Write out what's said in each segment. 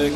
of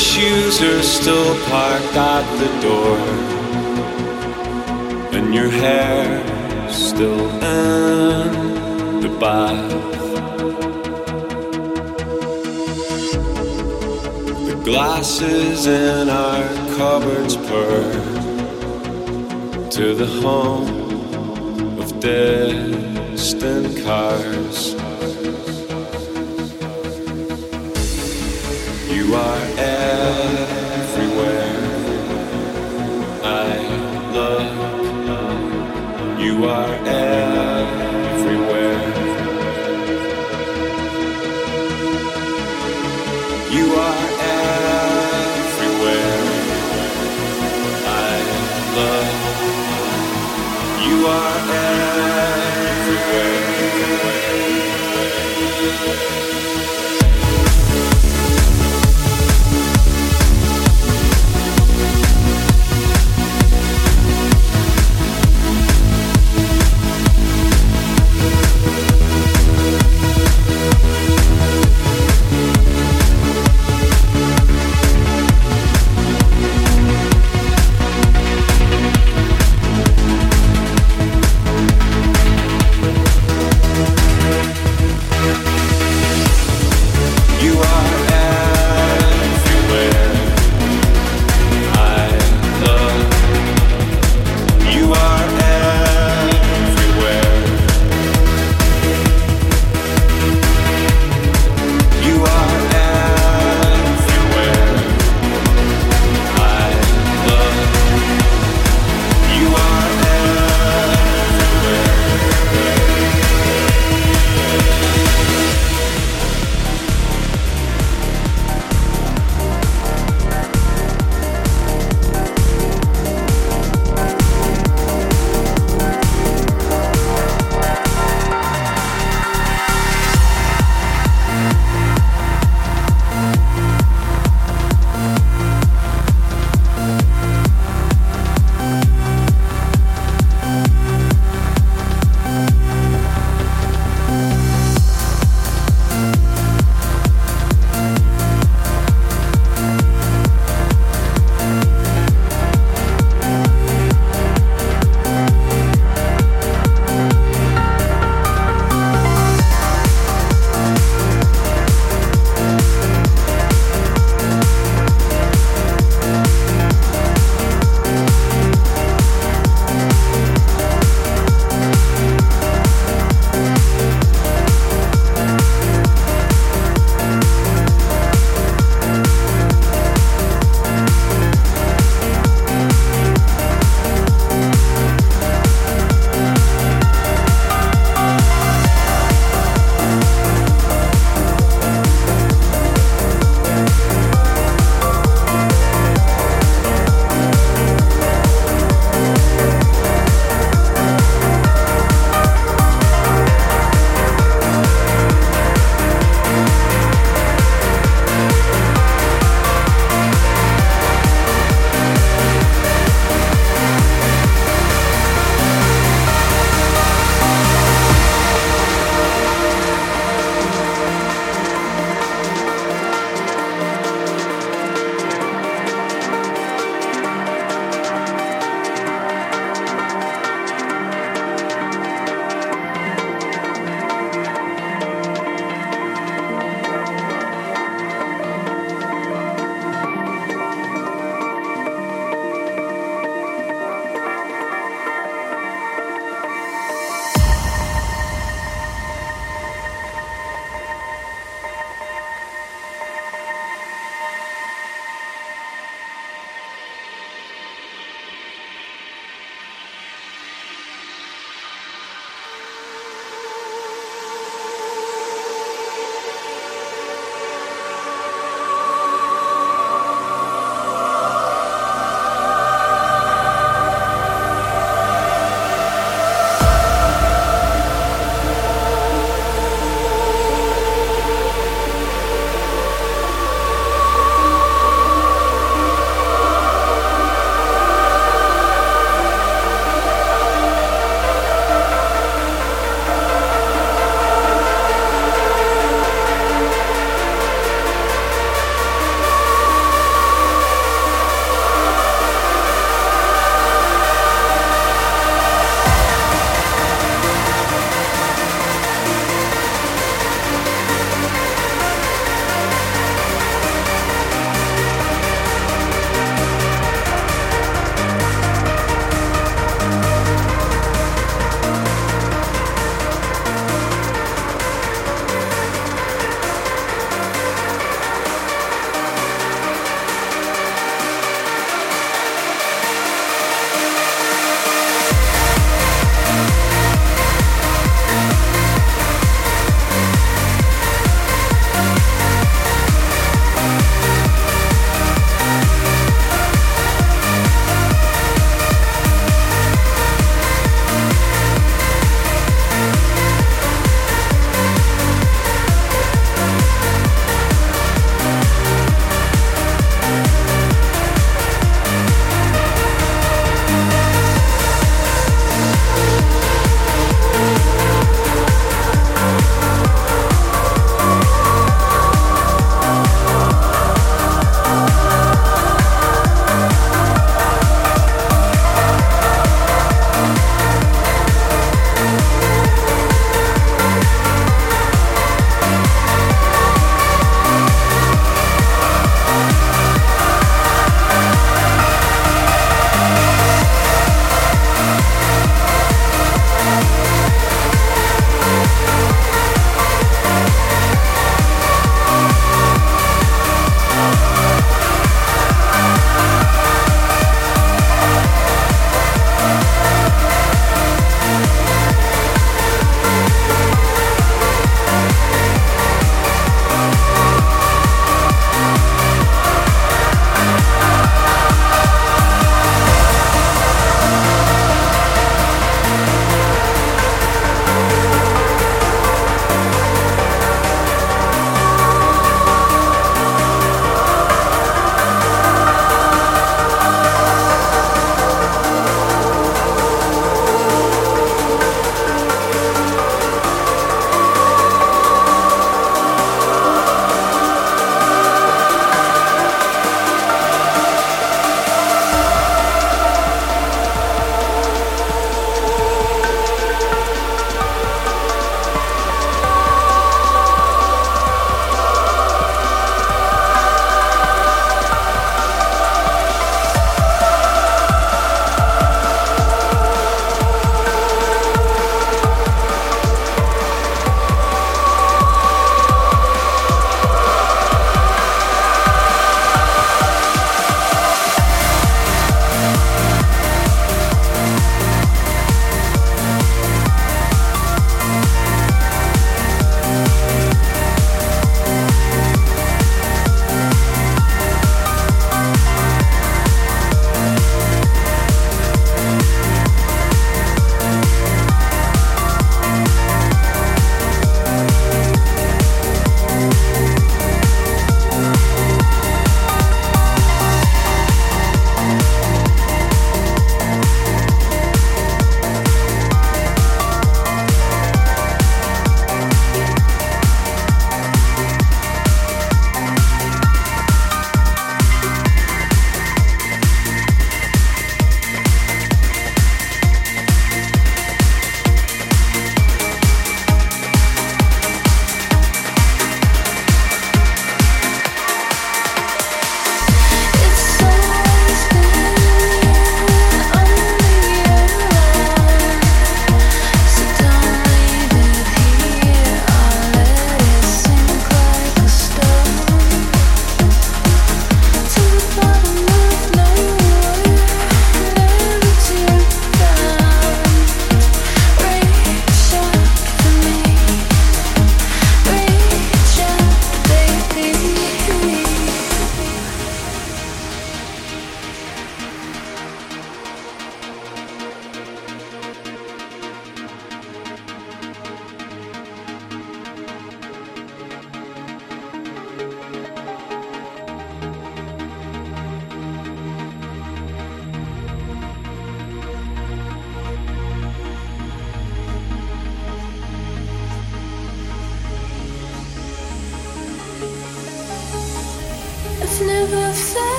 shoes are still parked at the door. And your hair still in the bath. The glasses in our cupboards purr to the home of distant cars. You are everywhere. I. You are everywhere. You are everywhere. I. You are